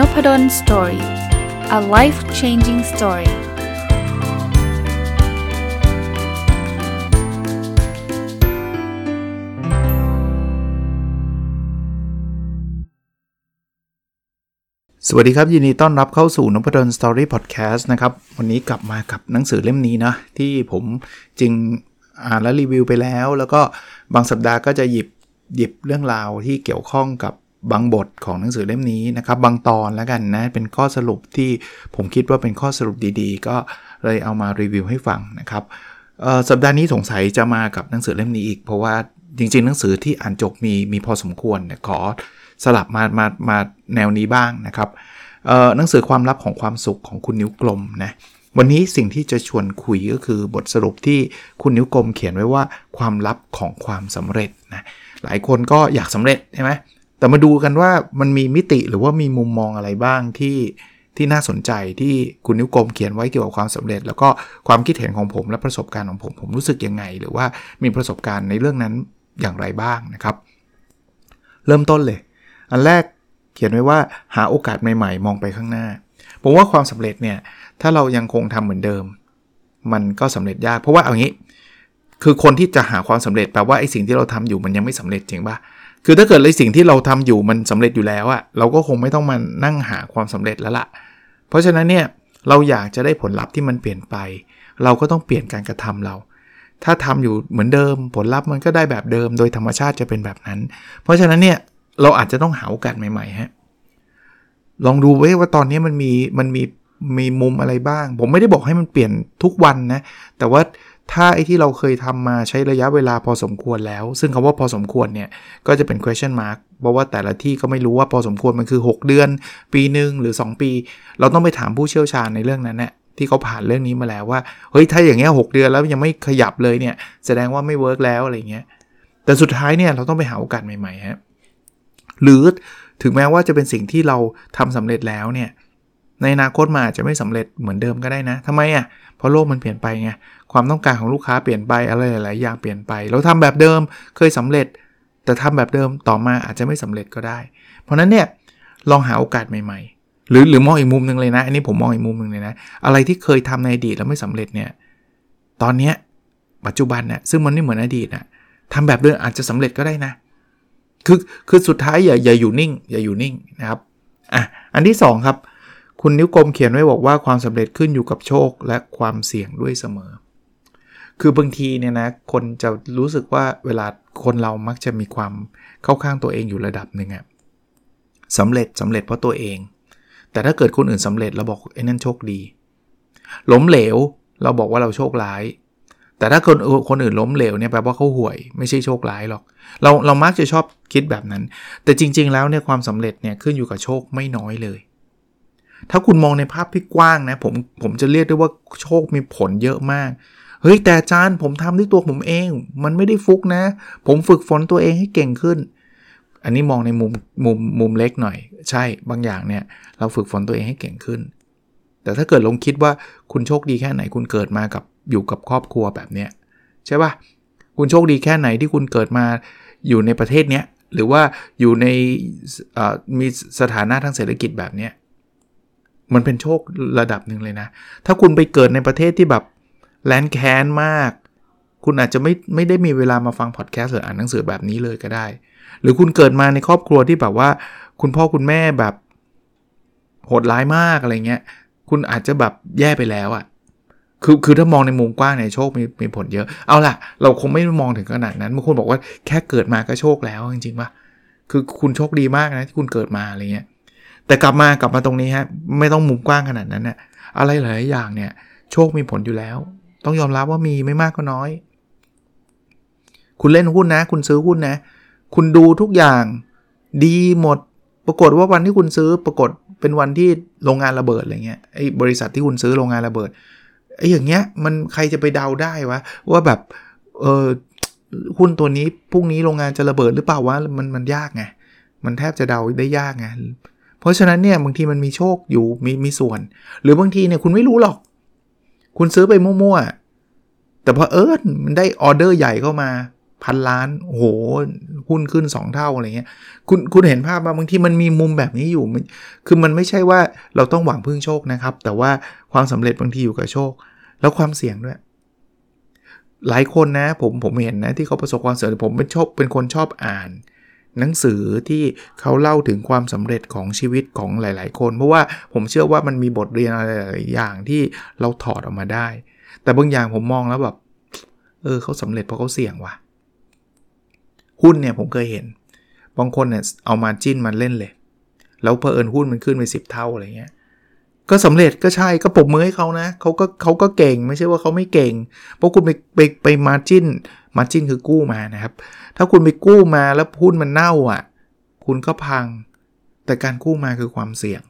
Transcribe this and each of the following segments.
Nopadol's Story a life changing story สวัสดีครับ ยินดีต้อนรับเข้าสู่ Nopadol's Story Podcast นะครับ วันนี้กลับมากับหนังสือเล่มนี้นะ ที่ผมจริงอ่านและรีวิวไปแล้ว แล้วก็บางสัปดาห์ก็จะหยิบหยิบเรื่องราวที่เกี่ยวข้องกับ บางบทของหนังสือเล่มนี้นะครับ บางตอนแล้วกันนะ เป็นข้อสรุปที่ผมคิดว่าเป็นข้อสรุปดีๆ ก็เลยเอามารีวิวให้ฟังนะครับสัปดาห์นี้สงสัยจะมากับหนังสือเล่มนี้อีก เพราะว่าจริงๆ หนังสือที่อ่านจบมีมีพอสมควรขอสลับมามามาแนวนี้บ้างนะครับหนังสือความลับของความสุขของคุณนิ้วกลมนะวันนี้สิ่งที่จะชวนคุยก็คือบทสรุปที่คุณนิ้วกลมเขียนไว้ว่าความลับของความสำเร็จนะหลายคนก็อยากสำเร็จใช่ไหม แต่มาดูกันว่ามันมีมิติหรือว่ามีมุมมองอะไรบ้างที่ที่น่าสนใจที่คุณนิ้วกลมเขียนไว้เกี่ยวกับความสำเร็จ แล้วก็ความคิดเห็นของผมและประสบการณ์ของผมผมรู้สึกยังไง หรือว่ามีประสบการณ์ในเรื่องนั้นอย่างไรบ้างนะครับ เริ่มต้นเลย อันแรกเขียนไว้ว่าหาโอกาสใหม่ๆ มองไปข้างหน้า ผมว่าความสำเร็จเนี่ยถ้าเรายังคงทำเหมือนเดิม มันก็สำเร็จยาก เพราะว่าเอางี้ คือคนที่จะหาความสำเร็จแปลว่าไอ้สิ่งที่เราทำอยู่มันยังไม่สำเร็จจริงปะ คือถ้าเกิดไอ้สิ่งที่เราทำอยู่มันสำเร็จอยู่แล้วอะเราก็คงไม่ต้องมานั่งหาความสำเร็จแล้วละ่ะ เพราะฉะนั้นเนี่ยเราอยากจะได้ผลลัพธ์ที่มันเปลี่ยนไป เราก็ต้องเปลี่ยนการกระทำเรา ถ้าทำอยู่เหมือนเดิม ผลลัพธ์มันก็ได้แบบเดิม โดยธรรมชาติจะเป็นแบบนั้น เพราะฉะนั้นเนี่ยเราอาจจะต้องหาโอกาสใหม่ๆฮะลองดูไว้ว่าตอนนี้มันมีมันมีมีมุมอะไรบ้าง ผมไม่ได้บอกให้มันเปลี่ยนทุกวันนะ แต่ว่า ถ้าไอ้ที่เราเคยทำมาใช้ระยะเวลาพอสมควรแล้ว ซึ่งคาว่าพอสมควรเนี่ย ก็จะเป็น question mark เพราะว่าแต่ละที่ก็ไม่รู้ว่าพอสมควรมันคือ 6 เดือน ปีหนึ่งหรือ 2 ปี เราต้องไปถามผู้เชี่ยวชาญในเรื่องนั้นเนี่ยที่เขาผ่านเรื่องนี้มาแล้วว่าเฮ้ยถ้าอย่างเงี้ยหเดือนแล้วยังไม่ขยับเลยเนี่ย แสดงว่าไม่เวิร์กแล้วอะไรเงี้ยแต่สุดท้ายเนี่ยเราต้องไปหาโอกาสใหม่ๆฮะหรือถึงแม้ว่าจะเป็นสิ่งที่เราทำสำเร็จแล้วเนี่ย ในอนาคตมาอาจจะไม่สำเร็จเหมือนเดิมก็ได้นะทำไมอะ่ะเพราะโลกมันเปลี่ยนไปไงความต้องการของลูกค้าเปลี่ยนไปอะไรหลายๆอย่างเปลี่ยนไป เราทำแบบเดิมเคยสำเร็จ แต่ทำแบบเดิมต่อมาอาจจะไม่สำเร็จก็ได้ เพราะนั้นเนี่ยลองหาโอกาสใหม่ๆ หรือหรือมองอีกมุมหนึ่งเลยนะ อันนี้ผมมองอีกมุมหนึ่งเลยนะ อะไรที่เคยทำในอดีตแล้วไม่สำเร็จเนี่ยตอนเนี้ปัจจุบันเนี่ยซึ่งมันไม่เหมือนอดีตนะทำแบบเดิมอาจจะสำเร็จก็ได้นะ คือคือสุดท้ายอย่าอย่าอยู่นิ่ง อย่าอยู่นิ่งนะครับอะอันที่2ครับ คุณนิ้วกลมเขียนไว้บอกว่าความสำเร็จขึ้นอยู่กับโชคและความเสี่ยงด้วยเสมอ คือบางทีเนี่ยนะคนจะรู้สึกว่าเวลาคนเรามักจะมีความเข้าข้างตัวเองอยู่ระดับหนึ่งอะสำเร็จสำเร็จเพราะตัวเอง แต่ถ้าเกิดคนอื่นสำเร็จเราบอกไอ้นั่นโชคดีล้มเหลวเราบอกว่าเราโชคร้าย แต่ถ้าคนคนอื่นล้มเหลวเนี่ยแปลว่าเขาห่วยไม่ใช่โชคร้ายหรอก เราเรามักจะชอบคิดแบบนั้น แต่จริง ๆ แล้วเนี่ยความสำเร็จเนี่ยขึ้นอยู่กับโชคไม่น้อยเลย ถ้าคุณมองในภาพที่กว้างนะผมผมจะเรียกได้ว่าโชคมีผลเยอะมากเฮ้ยแต่อาจารย์ผมทำด้วยตัวผมเอง มันไม่ได้ฟุกนะ ผมฝึกฝนตัวเองให้เก่งขึ้น อันนี้มองในมุมมุมมุมเล็กหน่อย ใช่บางอย่างเนี่ยเราฝึกฝนตัวเองให้เก่งขึ้น แต่ถ้าเกิดลองคิดว่าคุณโชคดีแค่ไหนคุณเกิดมากับอยู่กับครอบครัวแบบเนี้ยใช่ปะ่ะคุณโชคดีแค่ไหนที่คุณเกิดมาอยู่ในประเทศเนี้ยหรือว่าอยู่ในมีสถานะทางเศรษฐกิจแบบเนี้ย มันเป็นโชคระดับหนึ่งเลยนะ ถ้าคุณไปเกิดในประเทศที่แบบแลนแคนมาก คุณอาจจะไม่ไม่ได้มีเวลามาฟังพอดแคสต์หรืออ่านหนังสือแบบนี้เลยก็ได้ หรือคุณเกิดมาในครอบครัวที่แบบว่า คุณพ่อคุณแม่แบบโหดร้ายมากอะไรเงี้ย คุณอาจจะแบบแย่ไปแล้วอะ่ะคือคือถ้ามองในมุมกว้างในโชคมีมีผลเยอะ เอาล่ะ เราคงไม่มองถึงขนาดนั้นบางคนบอกว่าแค่เกิดมาก็โชคแล้วจริงๆป่ะคือคุณโชคดีมากนะที่คุณเกิดมาอะไรเงี้ย แต่กลับมากลับมาตรงนี้ฮะไม่ต้องมุมกว้างขนาดนั้นนะอะไรหลายอย่างเนี่ย โชคมีผลอยู่แล้ว ต้องยอมรับว่ามีไม่มากก็น้อย คุณเล่นหุ้นนะ คุณซื้อหุ้นนะ คุณดูทุกอย่างดีหมด ปรากฏว่าวันที่คุณซื้อปรากฏเป็นวันที่โรงงานระเบิดอะไรเงี้ยไอ้บริษัทที่คุณซื้อโรงงานระเบิดไอ้อย่างเงี้ยมันใครจะไปเดาได้วะว่าแบบเออหุ้นตัวนี้พรุ่งนี้โรงงานจะระเบิดหรือเปล่าวะมันมันยากไงมันแทบจะเดาได้ยากไง เพราะฉะนั้นเนี่ยบางทีมันมีโชคอยู่มีมีส่วน หรือบางทีเนี่ยคุณไม่รู้หรอก คุณซื้อไปมั่วๆ แต่พอเอิญมันได้ออเดอร์ใหญ่เข้ามาพันล้านโอ้โหหุ้นขึ้น 2 เท่าอะไรเงี้ยคุณคุณเห็นภาพว่าบางทีมันมีมุมแบบนี้อยู่ คือมันไม่ใช่ว่าเราต้องหวังพึ่งโชคนะครับ แต่ว่าความสำเร็จบางทีอยู่กับโชค แล้วความเสี่ยงด้วย หลายคนนะผมผมเห็นนะที่เขาประสบความสำเร็จผมเป็นชอบเป็นคนชอบอ่าน หนังสือที่เขาเล่าถึงความสำเร็จของชีวิตของหลาย ๆ คน เพราะว่าผมเชื่อว่ามันมีบทเรียนอะไรหลายอย่างที่เราถอดออกมาได้ แต่บางอย่างผมมองแล้วแบบเออเขาสำเร็จเพราะเขาเสี่ยงว่ะหุ้นเนี่ยผมเคยเห็น บางคนเนี่ยเอามาจิ้นมาเล่นเลย แล้วเพอเอิญหุ้นมันขึ้นไปสิบเท่าอะไรเงี้ยก็สำเร็จก็ใช่ก็ปรบมือให้เขานะเขาก็เขาก็เก่งไม่ใช่ว่าเขาไม่เก่งเพราะคุณไปไปไปมาจิ้น มาจิ้นคือกู้มานะครับ ถ้าคุณไปกู้มาแล้วหุ้นมันเน่าอะ คุณก็พัง แต่การกู้มาคือความเสี่ยง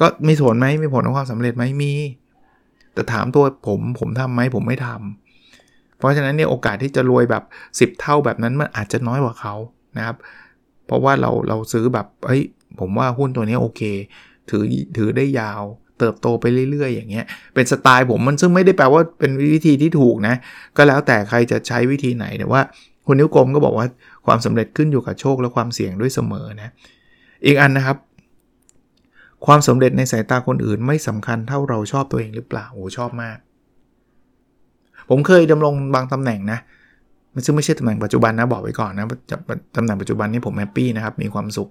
ก็มีผลไหมมีผลต่อความสำเร็จไหมมี แต่ถามตัวผมผมทำไหมผมไม่ทำเพราะฉะนั้นเนี่ยโอกาสที่จะรวยแบบ 10 เท่าแบบนั้นมันอาจจะน้อยกว่าเขานะครับ เพราะว่าเราเราซื้อแบบเฮ้ยผมว่าหุ้นตัวนี้โอเค ถือถือได้ยาว เติบโตไปเรื่อยๆ อย่างเงี้ยเป็นสไตล์ผมมันซึ่งไม่ได้แปลว่าเป็นวิธีที่ถูกนะ ก็แล้วแต่ใครจะใช้วิธีไหนแต่ว่าคุณนิ้วกลมก็บอกว่าความสำเร็จขึ้นอยู่กับโชคและความเสี่ยงด้วยเสมอนะอีกอันนะครับ ความสำเร็จในสายตาคนอื่นไม่สำคัญเท่าเราชอบตัวเองหรือเปล่าโอ้ชอบมาก ผมเคยดำรงบางตำแหน่งนะมันซึ่งไม่ใช่ตำแหน่งปัจจุบันนะบอกไว้ก่อนนะตำแหน่งปัจจุบันนี้ผม happy นะครับมีความสุข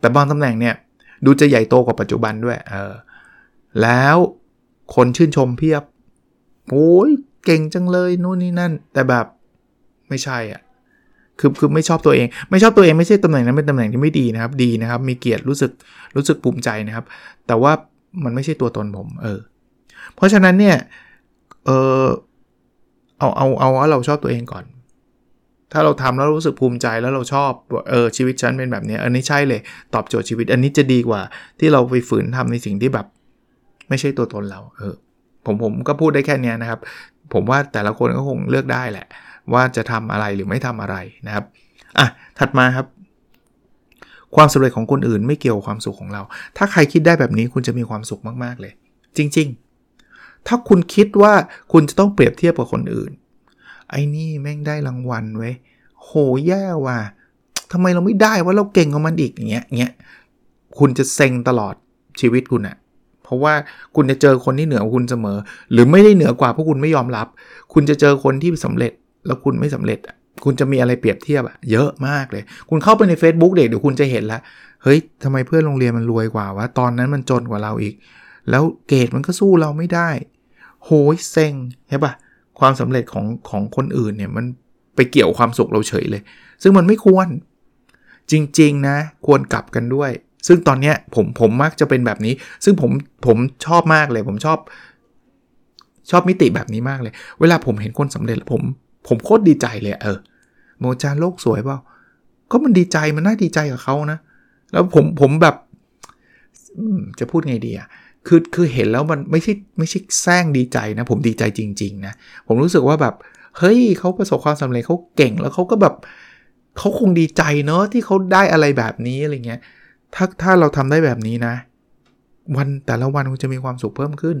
แต่บางตำแหน่งเนี่ยดูจะใหญ่โตกว่าปัจจุบันด้วยเออ แล้วคนชื่นชมเพียบ โอ้ยเก่งจังเลยนู่นนี่นั่น แต่แบบไม่ใช่อะ่ะคือคือไม่ชอบตัวเอง ไม่ชอบตัวเองไม่ใช่ตำแหน่งนั้นเป็นตำแหน่งที่ไม่ดีนะครับ ดีนะครับ มีเกียรติรู้สึกรู้สึกภูมิใจนะครับ แต่ว่ามันไม่ใช่ตัวตนผมเออเพราะฉะนั้นเนี่ยเออเอาเอาเอาว่าเราชอบตัวเองก่อน ถ้าเราทำแล้วรู้สึกภูมิใจแล้วเราชอบเออชีวิตฉันเป็นแบบนี้อันนี้ใช่เลย ตอบโจทย์ชีวิต อันนี้จะดีกว่า ที่เราไปฝืนทำในสิ่งที่แบบ ไม่ใช่ตัวตนเรา เออ ผมผมก็พูดได้แค่นี้นะครับ ผมว่าแต่ละคนก็คงเลือกได้แหละ ว่าจะทำอะไรหรือไม่ทำอะไรนะครับ อะ ถัดมาครับ ความสำเร็จของคนอื่นไม่เกี่ยวความสุขของเรา ถ้าใครคิดได้แบบนี้คุณจะมีความสุขมากๆเลย จริง ๆ ถ้าคุณคิดว่าคุณจะต้องเปรียบเทียบกับคนอื่น ไอ้นี่แม่งได้รางวัลไว้โหแย่ว่ะทำไมเราไม่ได้ว่าเราเก่งกว่ามันอีกอย่างเงี้ยเงี้ย คุณจะเซ็งตลอดชีวิตคุณอะ เพราะว่าคุณจะเจอคนที่เหนือกว่าคุณเสมอ หรือไม่ได้เหนือกว่าเพราะคุณไม่ยอมรับ คุณจะเจอคนที่สำเร็จแล้วคุณไม่สำเร็จคุณจะมีอะไรเปรียบเทียบอะเยอะมากเลย คุณเข้าไปใน Facebook เด็กเดี๋ยวคุณจะเห็นละเฮ้ยทำไมเพื่อนโรงเรียนมันรวยกว่าวะตอนนั้นมันจนกว่าเราอีก แล้วเกรดมันก็สู้เราไม่ได้ โหยเซ็งใช่ปะความสำเร็จของของคนอื่นเนี่ยมันไปเกี่ยวความสุขเราเฉยเลย ซึ่งมันไม่ควรจริง ๆ นะ ควรกลับกันด้วย ซึ่งตอนเนี้ยผมผมมักจะเป็นแบบนี้ ซึ่งผมผมชอบมากเลย ผมชอบ ชอบมิติแบบนี้มากเลย เวลาผมเห็นคนสำเร็จผม ผมโคตรดีใจเลยเออโมจาโลกสวยเปล่าก็มันดีใจมันน่าดีใจกับเขานะ แล้วผมผมแบบจะพูดไงดีอะคือคือเห็นแล้วมันไม่ใช่ไม่ใช่แซงดีใจนะ ผมดีใจจริง ๆ นะ ผมรู้สึกว่าแบบ เฮ้ยเขาประสบความสำเร็จเขาเก่งแล้วเขาก็แบบเขาคงดีใจเนอะที่เขาได้อะไรแบบนี้อะไรเงี้ย ถ้าถ้าเราทำได้แบบนี้นะ วันแต่ละวันคุณจะมีความสุขเพิ่มขึ้น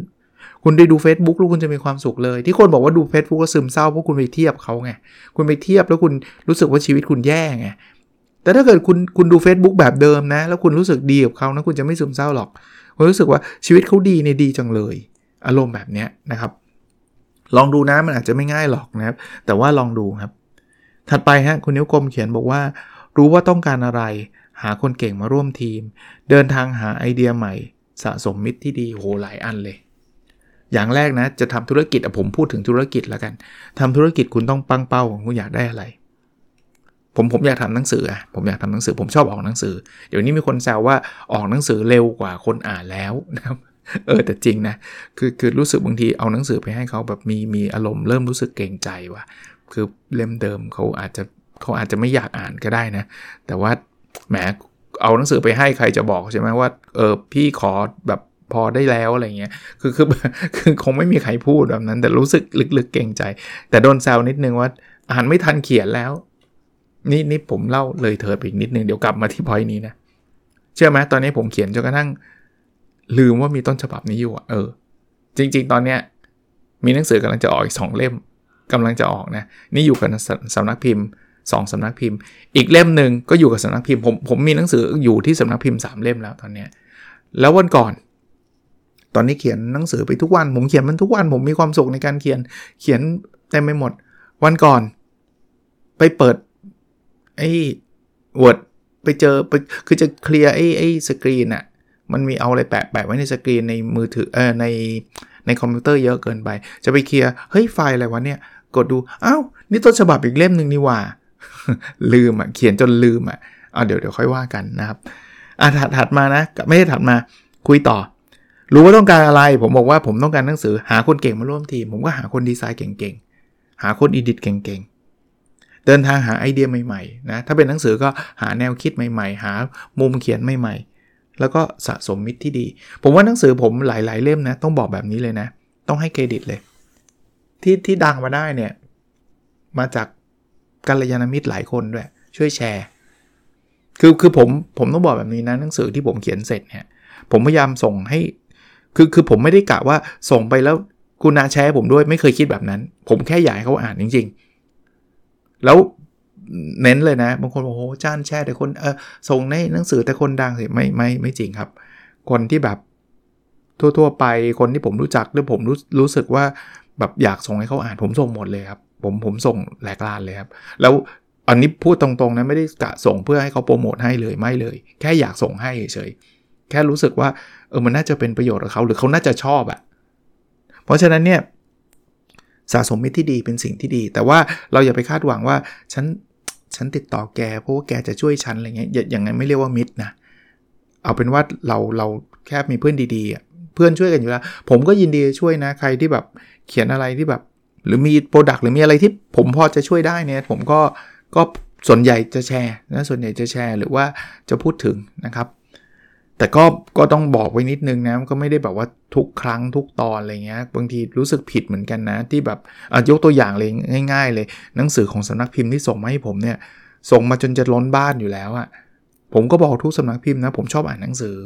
คุณได้ดู Facebook แล้วคุณจะมีความสุขเลย ที่คนบอกว่าดู Facebook ก็ซึมเศร้าเพราะคุณไปเทียบเขาไงคุณไปเทียบแล้วคุณรู้สึกว่าชีวิตคุณแย่ไงแต่ถ้าเกิดคุณคุณดู Facebook แบบเดิมนะ แล้วคุณรู้สึกดีกับเขานะคุณจะไม่ซึมเศร้าหรอกคุณรู้สึกว่าชีวิตเขาดีในดีจังเลย อารมณ์แบบนี้นะครับ ลองดูนะมันอาจจะไม่ง่ายหรอกนะครับ แต่ว่าลองดูครับ ถัดไปฮะคุณนิ้วกลมเขียนบอกว่า รู้ว่าต้องการอะไร หาคนเก่งมาร่วมทีม เดินทางหาไอเดียใหม่ สะสมมิตรที่ดีโหหลายอันเลย อย่างแรกนะ จะทำธุรกิจผมพูดถึงธุรกิจแล้วกันทำธุรกิจคุณต้องปังเป้าคุณอยากได้อะไร ผมผมอยากทำหนังสืออะผมอยากทำหนังสือ ผมชอบออกหนังสือ เดี๋ยวนี้มีคนแซวว่าออกหนังสือเร็วกว่าคนอ่านแล้วนะครับเออแต่จริงนะคือคือรู้สึกบางทีเอาหนังสือไปให้เขาแบบมีมีอารมณ์เริ่มรู้สึกเกรงใจว่ะคือเล่มเดิมเขาอาจจะเขาอาจจะไม่อยากอ่านก็ได้นะ แต่ว่า แหมเอาหนังสือไปให้ใครจะบอกใช่ไหมว่าเออพี่ขอแบบพอได้แล้วอะไรเงี้ยคือคือคือคงไม่มีใครพูดแบบนั้น แต่รู้สึกลึกๆเกรงใจ แต่โดนแซวนิดนึงว่าอ่านไม่ทันเขียนแล้ว นี่นี่ผมเล่าเลยเถิดไปอีกนิดนึงเดี๋ยวกลับมาที่พอยนี้นะเชื่อไหมตอนนี้ผมเขียนจนกระทั่งลืมว่ามีต้นฉบับนี้อยู่อะเออ จริง ๆ ตอนเนี้ยมีหนังสือกำลังจะออกอีกสองเล่มกำลังจะออกนะ นี่อยู่กับสำนักพิมพ์ 2สำนักพิมพ์ อีกเล่มหนึ่งก็อยู่กับสำนักพิมพ์ผมผมมีหนังสืออยู่ที่สำนักพิมพ์ 3 เล่มแล้วตอนนี้แล้ววันก่อน ตอนนี้เขียนหนังสือไปทุกวัน ผมเขียนมันทุกวัน ผมมีความสุขในการเขียนเขียนเต็มไปหมด วันก่อน ไปเปิดไอ้ Word ไปเจอไปคือจะเคลียร์ไอ้ไอ้สกรีนอะมันมีเอาอะไรแปะแปะไว้ในสกรีนในมือถือเออในในคอมพิวเตอร์เยอะเกินไป จะไปเคลียร์เฮ้ยไฟล์อะไรวะเนี่ย กดดูอ้าวนี่ต้นฉบับอีกเล่มหนึ่งนี่หว่า ลืมอะเขียนจนลืมอะเอาเดี๋ยวเดี๋ยวค่อยว่ากันนะครับอะถัดถัดมานะไม่ได้ถัดมาคุยต่อ รู้ว่าต้องการอะไร ผมบอกว่าผมต้องการหนังสือหาคนเก่งมาร่วมทีม ผมก็หาคนดีไซน์เก่งๆ หาคน edit เก่งๆ เดินทางหาไอเดียใหม่ๆนะถ้าเป็นหนังสือก็หาแนวคิดใหม่ๆ หามุมเขียนใหม่ๆ แล้วก็สะสมมิตรที่ดี ผมว่าหนังสือผมหลาย ๆ เล่มนะ ต้องบอกแบบนี้เลยนะ ต้องให้เครดิตเลย ที่ที่ดังมาได้เนี่ยมาจาก กัลยาณมิตรหลายคนด้วย ช่วยแชร์ คือคือผมผมต้องบอกแบบนี้นะหนังสือที่ผมเขียนเสร็จเนี่ยผมพยายามส่งให้ คือคือผมไม่ได้กะว่าส่งไปแล้วคุณนาแชร์ผมด้วยไม่เคยคิดแบบนั้น ผมแค่อยากให้เขาอ่านจริง ๆ แล้วเน้นเลยนะบางคนบอกโอ้โหจ้านแชร์แต่คนเออส่งในหนังสือแต่คนดังสิไม่ไม่ไม่จริงครับ คนที่แบบทั่ว ๆ ไปคนที่ผมรู้จักหรือผมรู้รู้สึกว่าแบบอยากส่งให้เขาอ่านผมส่งหมดเลยครับ ผมผมส่งแหลกลานเลยครับ แล้วอันนี้พูดตรงๆนะไม่ได้กะส่งเพื่อให้เขาโปรโมทให้เลยไม่เลย แค่อยากส่งให้เฉยแค่รู้สึกว่าเออมันน่าจะเป็นประโยชน์กับเขาหรือเขาน่าจะชอบอะ่ะเพราะฉะนั้นเนี่ยสะสมมิตรที่ดีเป็นสิ่งที่ดี แต่ว่าเราอย่าไปคาดหวังว่าฉันฉันติดต่อแกเพราะว่าแกจะช่วยฉันอะไรเงี้ยอย่างนั้นไม่เรียกว่ามิตรนะเอาเป็นว่าเราเราแค่มีเพื่อนดีๆเพื่อนช่วยกันอยู่แล้ว ผมก็ยินดีช่วยนะใครที่แบบเขียนอะไรที่แบบ หรือมีโปรดักต์หรือมีอะไรที่ผมพอจะช่วยได้เนี่ยผมก็ก็ส่วนใหญ่จะแชร์นะส่วนใหญ่จะแชร์หรือว่าจะพูดถึงนะครับ แต่ก็ก็ต้องบอกไว้นิดนึงนะก็ไม่ได้แบบว่าทุกครั้งทุกตอนอะไรเงี้ยบางทีรู้สึกผิดเหมือนกันนะ ที่แบบยกตัวอย่างเลยง่าย ๆ เลย หนังสือของสำนักพิมพ์ที่ส่งมาให้ผมเนี่ยส่งมาจนจะล้นบ้านอยู่แล้วอะผมก็บอกทุกสำนักพิมพ์นะ ผมชอบอ่านหนังสือ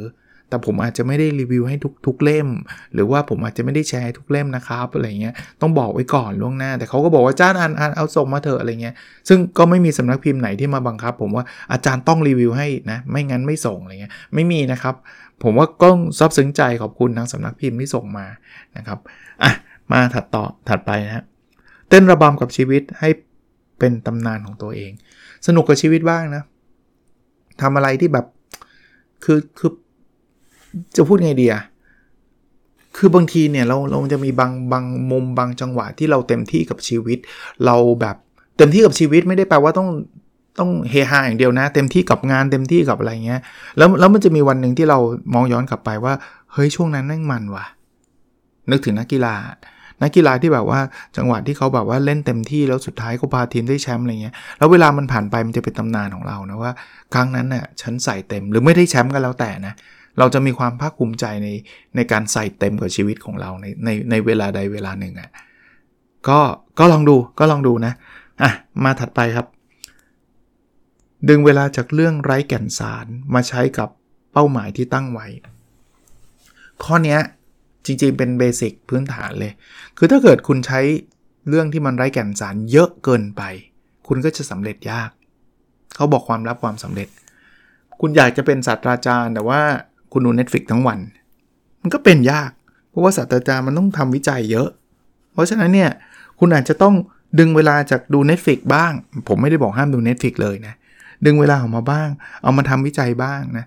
แต่ผมอาจจะไม่ได้รีวิวให้ทุกทุกเล่ม หรือว่าผมอาจจะไม่ได้แชร์ทุกเล่มนะครับอะไรเงี้ยต้องบอกไว้ก่อนล่วงหน้า แต่เขาก็บอกว่าจ้าอ่านอ่านเอาส่งมาเถอะอะไรเงี้ยซึ่งก็ไม่มีสำนักพิมพ์ไหนที่มาบังคับ ผมว่าอาจารย์ต้องรีวิวให้นะไม่งั้นไม่ส่งอะไรเงี้ยไม่มีนะครับ ผมว่าก็ซับซึ้งใจขอบคุณทางสำนักพิมพ์ที่ส่งมานะครับอะมาถัดต่อถัดไปนะเต้นระบำกับชีวิตให้เป็นตำนานของตัวเอง สนุกกับชีวิตบ้างนะทำอะไรที่แบบคือคือ จะพูดไงดีอะคือบางทีเนี่ยเราเราจะมีบางบางมุมบางจังหวะที่เราเต็มที่กับชีวิต เราแบบเต็มที่กับชีวิตไม่ได้แปลว่าต้องต้องเฮฮาอย่างเดียวนะ เต็มที่กับงานเต็มที่กับอะไรเงี้ยแล้วแล้วมันจะมีวันหนึ่งที่เรามองย้อนกลับไปว่า เฮ้ยช่วงนั้นนั่งมันว่ะ นึกถึงนักกีฬา นักกีฬาที่แบบว่าจังหวะที่เขาแบบว่าเล่นเต็มที่แล้วสุดท้ายเขาพาทีมได้แชมป์อะไรเงี้ยแล้วเวลามันผ่านไปมันจะเป็นตำนานของเรานะว่า ครั้งนั้นน่ะฉันใส่เต็มหรือไม่ได้แชมป์ก็แล้วแต่นะ เราจะมีความภาคภูมิใจในในการใส่เต็มกับชีวิตของเราในในในเวลาใดเวลาหนึ่งอะ่ะก็ก็ลองดูก็ลองดูนะอะมาถัดไปครับ ดึงเวลาจากเรื่องไร้แก่นสารมาใช้กับเป้าหมายที่ตั้งไว้ ข้อนี้จริงๆเป็นเบสิกพื้นฐานเลย คือถ้าเกิดคุณใช้เรื่องที่มันไร้แก่นสารเยอะเกินไป คุณก็จะสำเร็จยาก เขาบอกความลับความสำเร็จ คุณอยากจะเป็นศาสตราจารย์ แต่ว่า คุณดู Netflix ทั้งวัน มันก็เป็นยาก เพราะว่าศาสตราจารย์มันต้องทำวิจัยเยอะ เพราะฉะนั้นเนี่ยคุณอาจจะต้องดึงเวลาจากดู Netflix บ้าง ผมไม่ได้บอกห้ามดู Netflix เลยนะ ดึงเวลาออกมาบ้าง เอามาทำวิจัยบ้างนะ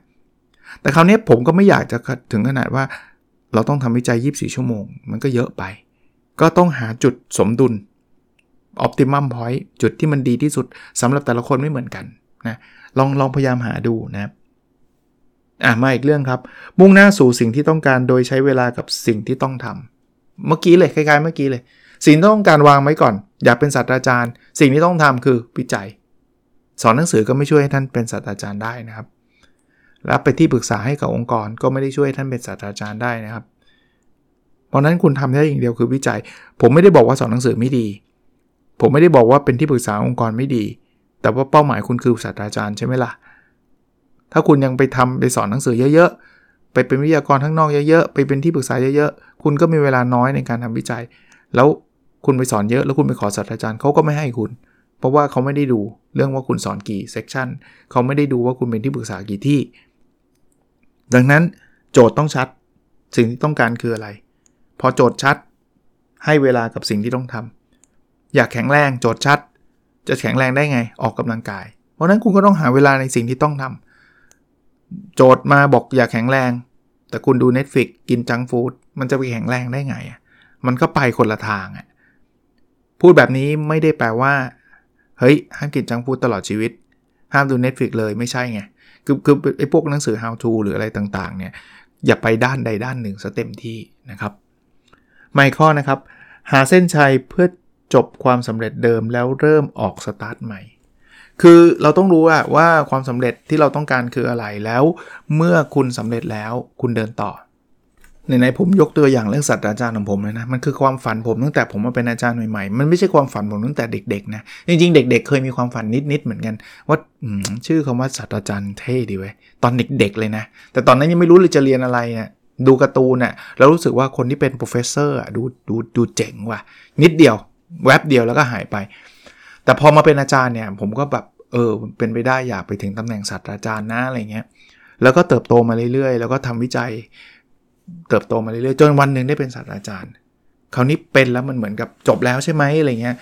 แต่คราวนี้ผมก็ไม่อยากจะถึงขนาดว่า เราต้องทำวิจัย 24 ชั่วโมง มันก็เยอะไป ก็ต้องหาจุดสมดุล optimum point จุดที่มันดีที่สุดสำหรับแต่ละคนไม่เหมือนกันนะ ลองลองพยายามหาดูนะครับ อะมาอีกเรื่องครับ มุ่งหน้าสู่สิ่งที่ต้องการโดยใช้เวลากับสิ่งที่ต้องทำเมื่อกี้เลยคล้ายๆเมื่อกี้เลย สิ่งที่ต้องการวางไว้ก่อน อยากเป็นศาสตราจารย์ สิ่งที่ต้องทำคือวิจัย สอนหนังสือก็ไม่ช่วยให้ท่านเป็นศาสตราจารย์ได้นะครับรับไปที่ปรึกษาให้กับองค์กรก็ไม่ได้ช่วยท่านเป็นศาสตราจารย์ได้นะครับ เพราะนั้นคุณทำได้อย่างเดียวคือวิจัย ผมไม่ได้บอกว่าสอนหนังสือไม่ดี ผมไม่ได้บอกว่าเป็นที่ปรึกษาองค์กรไม่ดี แต่ว่าเป้าหมายคุณคือศาสตราจารย์ใช่ไหมล่ะ ถ้าคุณยังไปทำไปสอนหนังสือเยอะๆ ไปเป็นวิทยากรข้างนอกเยอะๆ ไปเป็นที่ปรึกษาเยอะๆ คุณก็มีเวลาน้อยในการทำวิจัย แล้วคุณไปสอนเยอะ แล้วคุณไปขอศาสตราจารย์เขาก็ไม่ให้คุณ เพราะว่าเขาไม่ได้ดูเรื่องว่าคุณสอนกี่เซกชันเขาไม่ได้ดูว่าคุณเป็นที่ปรึกษากี่ที่ ดังนั้นโจทย์ต้องชัด สิ่งที่ต้องการคืออะไร พอโจทย์ชัด ให้เวลากับสิ่งที่ต้องทำอยากแข็งแรงโจทย์ชัด จะแข็งแรงได้ไงออกกำลังกาย เพราะนั้นคุณก็ต้องหาเวลาในสิ่งที่ต้องทำ โจทย์มาบอกอยากแข็งแรง แต่คุณดู Netflix กินจังฟู้ดมันจะไปแข็งแรงได้ไงมันก็ไปคนละทางอะพูดแบบนี้ไม่ได้แปลว่า เฮ้ย ห้ามกินจังฟู้ดตลอดชีวิต ห้ามดู Netflix เลยไม่ใช่ไงคือคือไอ้พวกหนังสือ how to หรืออะไรต่างๆเนี่ยอย่าไปด้านใดด้านหนึ่งซะเต็มที่นะครับไม่ข้อนะครับ หาเส้นชัยเพื่อจบความสำเร็จเดิมแล้วเริ่มออกสตาร์ทใหม่ คือเราต้องรู้ว่าความสำเร็จที่เราต้องการคืออะไรแล้ว เมื่อคุณสำเร็จแล้วคุณเดินต่อในๆผมยกตัวอย่างเรื่องศาสตราจารย์ของผมเลยนะมันคือความฝันผมตั้งแต่ผมมาเป็นอาจารย์ใหม่ๆมันไม่ใช่ความฝันผมตั้งแต่เด็กๆนะจริงๆเด็ก ๆ เคยมีความฝันนิดๆเหมือนกัน ว่าชื่อคำว่าศาสตราจารย์เท่ดีเว้ยตอนเด็กๆเลยนะ แต่ตอนนั้นยังไม่รู้เลยจะเรียนอะไรเนะี่ยดูการ์ตูนน่ะแล้วรู้สึกว่าคนที่เป็น professor อะดูดูดูเจ๋งว่ะนิดเดียวแวบเดียวแล้วก็หายไป แต่พอมาเป็นอาจารย์เนี่ยผมก็แบบเออเป็นไปได้อยากไปถึงตำแหน่งศาสตราจารย์นะอะไรเงี้ยแล้วก็เติบโตมาเรื่อยๆ แล้วก็ทำวิจัย เติบโตมาเรื่อยๆ จนวันหนึ่งได้เป็นศาสตราจารย์คราวนี้เป็นแล้วมันเหมือนกับจบแล้วใช่ไหมอะไรเงี้ย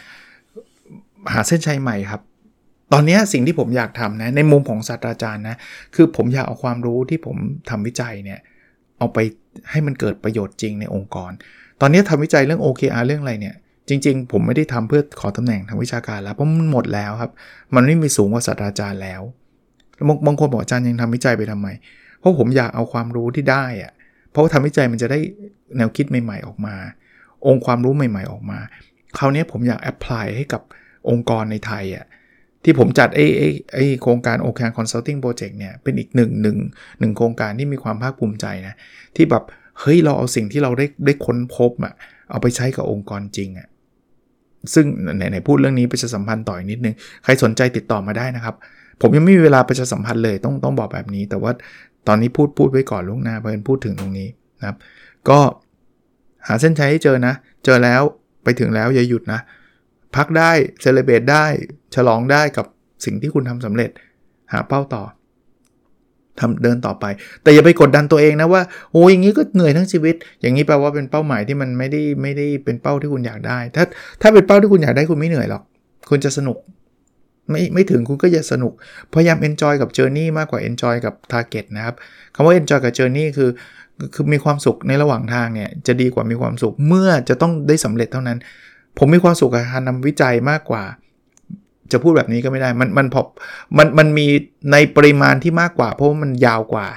หาเส้นชัยใหม่ครับ ตอนนี้สิ่งที่ผมอยากทำนะในมุมของศาสตราจารย์นะคือผมอยากเอาความรู้ที่ผมทำวิจัยเนี่ยเอาไปให้มันเกิดประโยชน์จริงในองค์กร ตอนนี้ทำวิจัยเรื่อง OKR เรื่องอะไรเนี่ย จริง ๆ ผมไม่ได้ทำเพื่อขอตำแหน่งทางวิชาการแล้วเพราะมันหมดแล้วครับ มันไม่มีสูงกว่าศาสตราจารย์แล้วบางคนบอกอาจารย์ยังทำวิจัยไปทำไม เพราะผมอยากเอาความรู้ที่ได้อะเพราะทำวิจัยมันจะได้แนวคิดใหม่ ๆ ออกมา องค์ความรู้ใหม่ ๆ ออกมา คราวนี้ผมอยาก apply ให้กับองค์กรในไทยอะที่ผมจัดไอ้ไอ้ไอ้โครงการ OKR consulting project เนี่ยเป็นอีกหนึ่งหนึ่งหนึ่งโครงการที่มีความภาคภูมิใจนะที่แบบเฮ้ยเราเอาสิ่งที่เราได้ได้ค้นพบอะเอาไปใช้กับองค์กรจริงอะ ซึ่งไหนไหนพูดเรื่องนี้ประชาสัมพันธ์หน่อยนิดนึง ใครสนใจติดต่อมาได้นะครับ ผมยังไม่มีเวลาประชาสัมพันธ์เลยต้องต้องบอกแบบนี้ แต่ว่าตอนนี้พูดพูดไว้ก่อนล่วงหน้าเพื่อนพูดถึงตรงนี้นะครับ ก็หาเส้นชัยให้เจอนะ เจอแล้วไปถึงแล้วอย่าหยุดนะ พักได้เซเลเบตได้ ฉลองได้กับสิ่งที่คุณทำสำเร็จ หาเป้าต่อ ทำเดินต่อไป แต่อย่าไปกดดันตัวเองนะว่าโอ้ยอย่างนี้ก็เหนื่อยทั้งชีวิต อย่างนี้แปลว่าเป็นเป้าหมายที่มันไม่ได้ไม่ได้เป็นเป้าที่คุณอยากได้ ถ้าถ้าเป็นเป้าที่คุณอยากได้คุณไม่เหนื่อยหรอก คุณจะสนุก ไม่ไม่ถึงคุณก็อย่าสนุก พยายาม enjoy กับ journey มากกว่า enjoy กับ target นะครับคำว่า enjoy กับ journey คือคือมีความสุขในระหว่างทางเนี่ยจะดีกว่ามีความสุขเมื่อจะต้องได้สำเร็จเท่านั้น ผมมีความสุขกับการนำวิจัยมากกว่า จะพูดแบบนี้ก็ไม่ได้ มันมันพอมันมันมีในปริมาณที่มากกว่า เพราะว่ามันยาวกว่า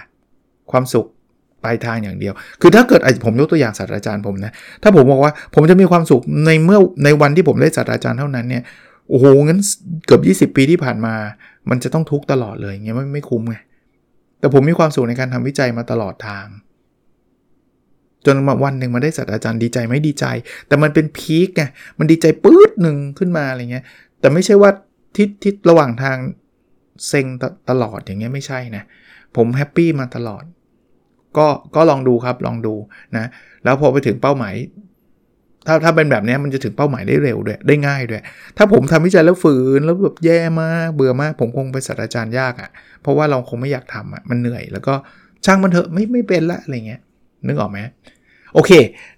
ความสุขปลายทางอย่างเดียว คือถ้าเกิดผมยกตัวอย่างศาสตราจารย์ผมนะ ถ้าผมบอกว่าผมจะมีความสุขในเมื่อในวันที่ผมได้ศาสตราจารย์เท่านั้นเนี่ย โอ้โห งั้นเกือบ 20 ปีที่ผ่านมา มันจะต้องทุกตลอดเลยเงี้ยไม่ไม่คุ้มไง แต่ผมมีความสุขในการทำวิจัยมาตลอดทาง จนมาวันหนึ่งมาได้ศาสตราจารย์ดีใจไม่ดีใจ แต่มันเป็นพีคไง มันดีใจปื๊ดหนึ่งขึ้นมาอะไรเงี้ย แต่ไม่ใช่ว่าทิศทิศระหว่างทางเซ็งตตลอดอย่างเงี้ยไม่ใช่นะ ผมแฮปปี้มาตลอด ก็ก็ลองดูครับลองดูนะ แล้วพอไปถึงเป้าหมาย ถ้าถ้าเป็นแบบนี้มันจะถึงเป้าหมายได้เร็วด้วยได้ง่ายด้วย ถ้าผมทำวิจัยแล้วฝืนแล้วแบบแย่มากเบื่อมาก ผมคงเป็นศาสตราจารย์ยากอะ่ะ เพราะว่าเราคงไม่อยากทำอะ่ะมันเหนื่อย แล้วก็ช่างมันเถอะไม่ไม่เป็นละอะไรเงี้ยนึกออกไหม โอเค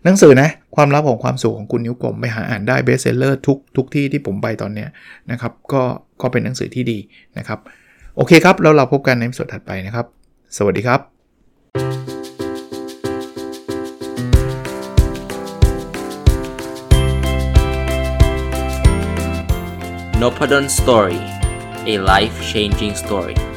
หนังสือนะ ความลับของความสุขของคุณนิ้วกลมไปหาอ่านได้ best seller ทุกทุกที่ที่ผมไปตอนเนี้ยนะครับ ก็ก็เป็นหนังสือที่ดีนะครับ โอเคครับ แล้วเราพบกันในสดถัดไปนะครับ สวัสดีครับ n o p a d o n Story a life changing story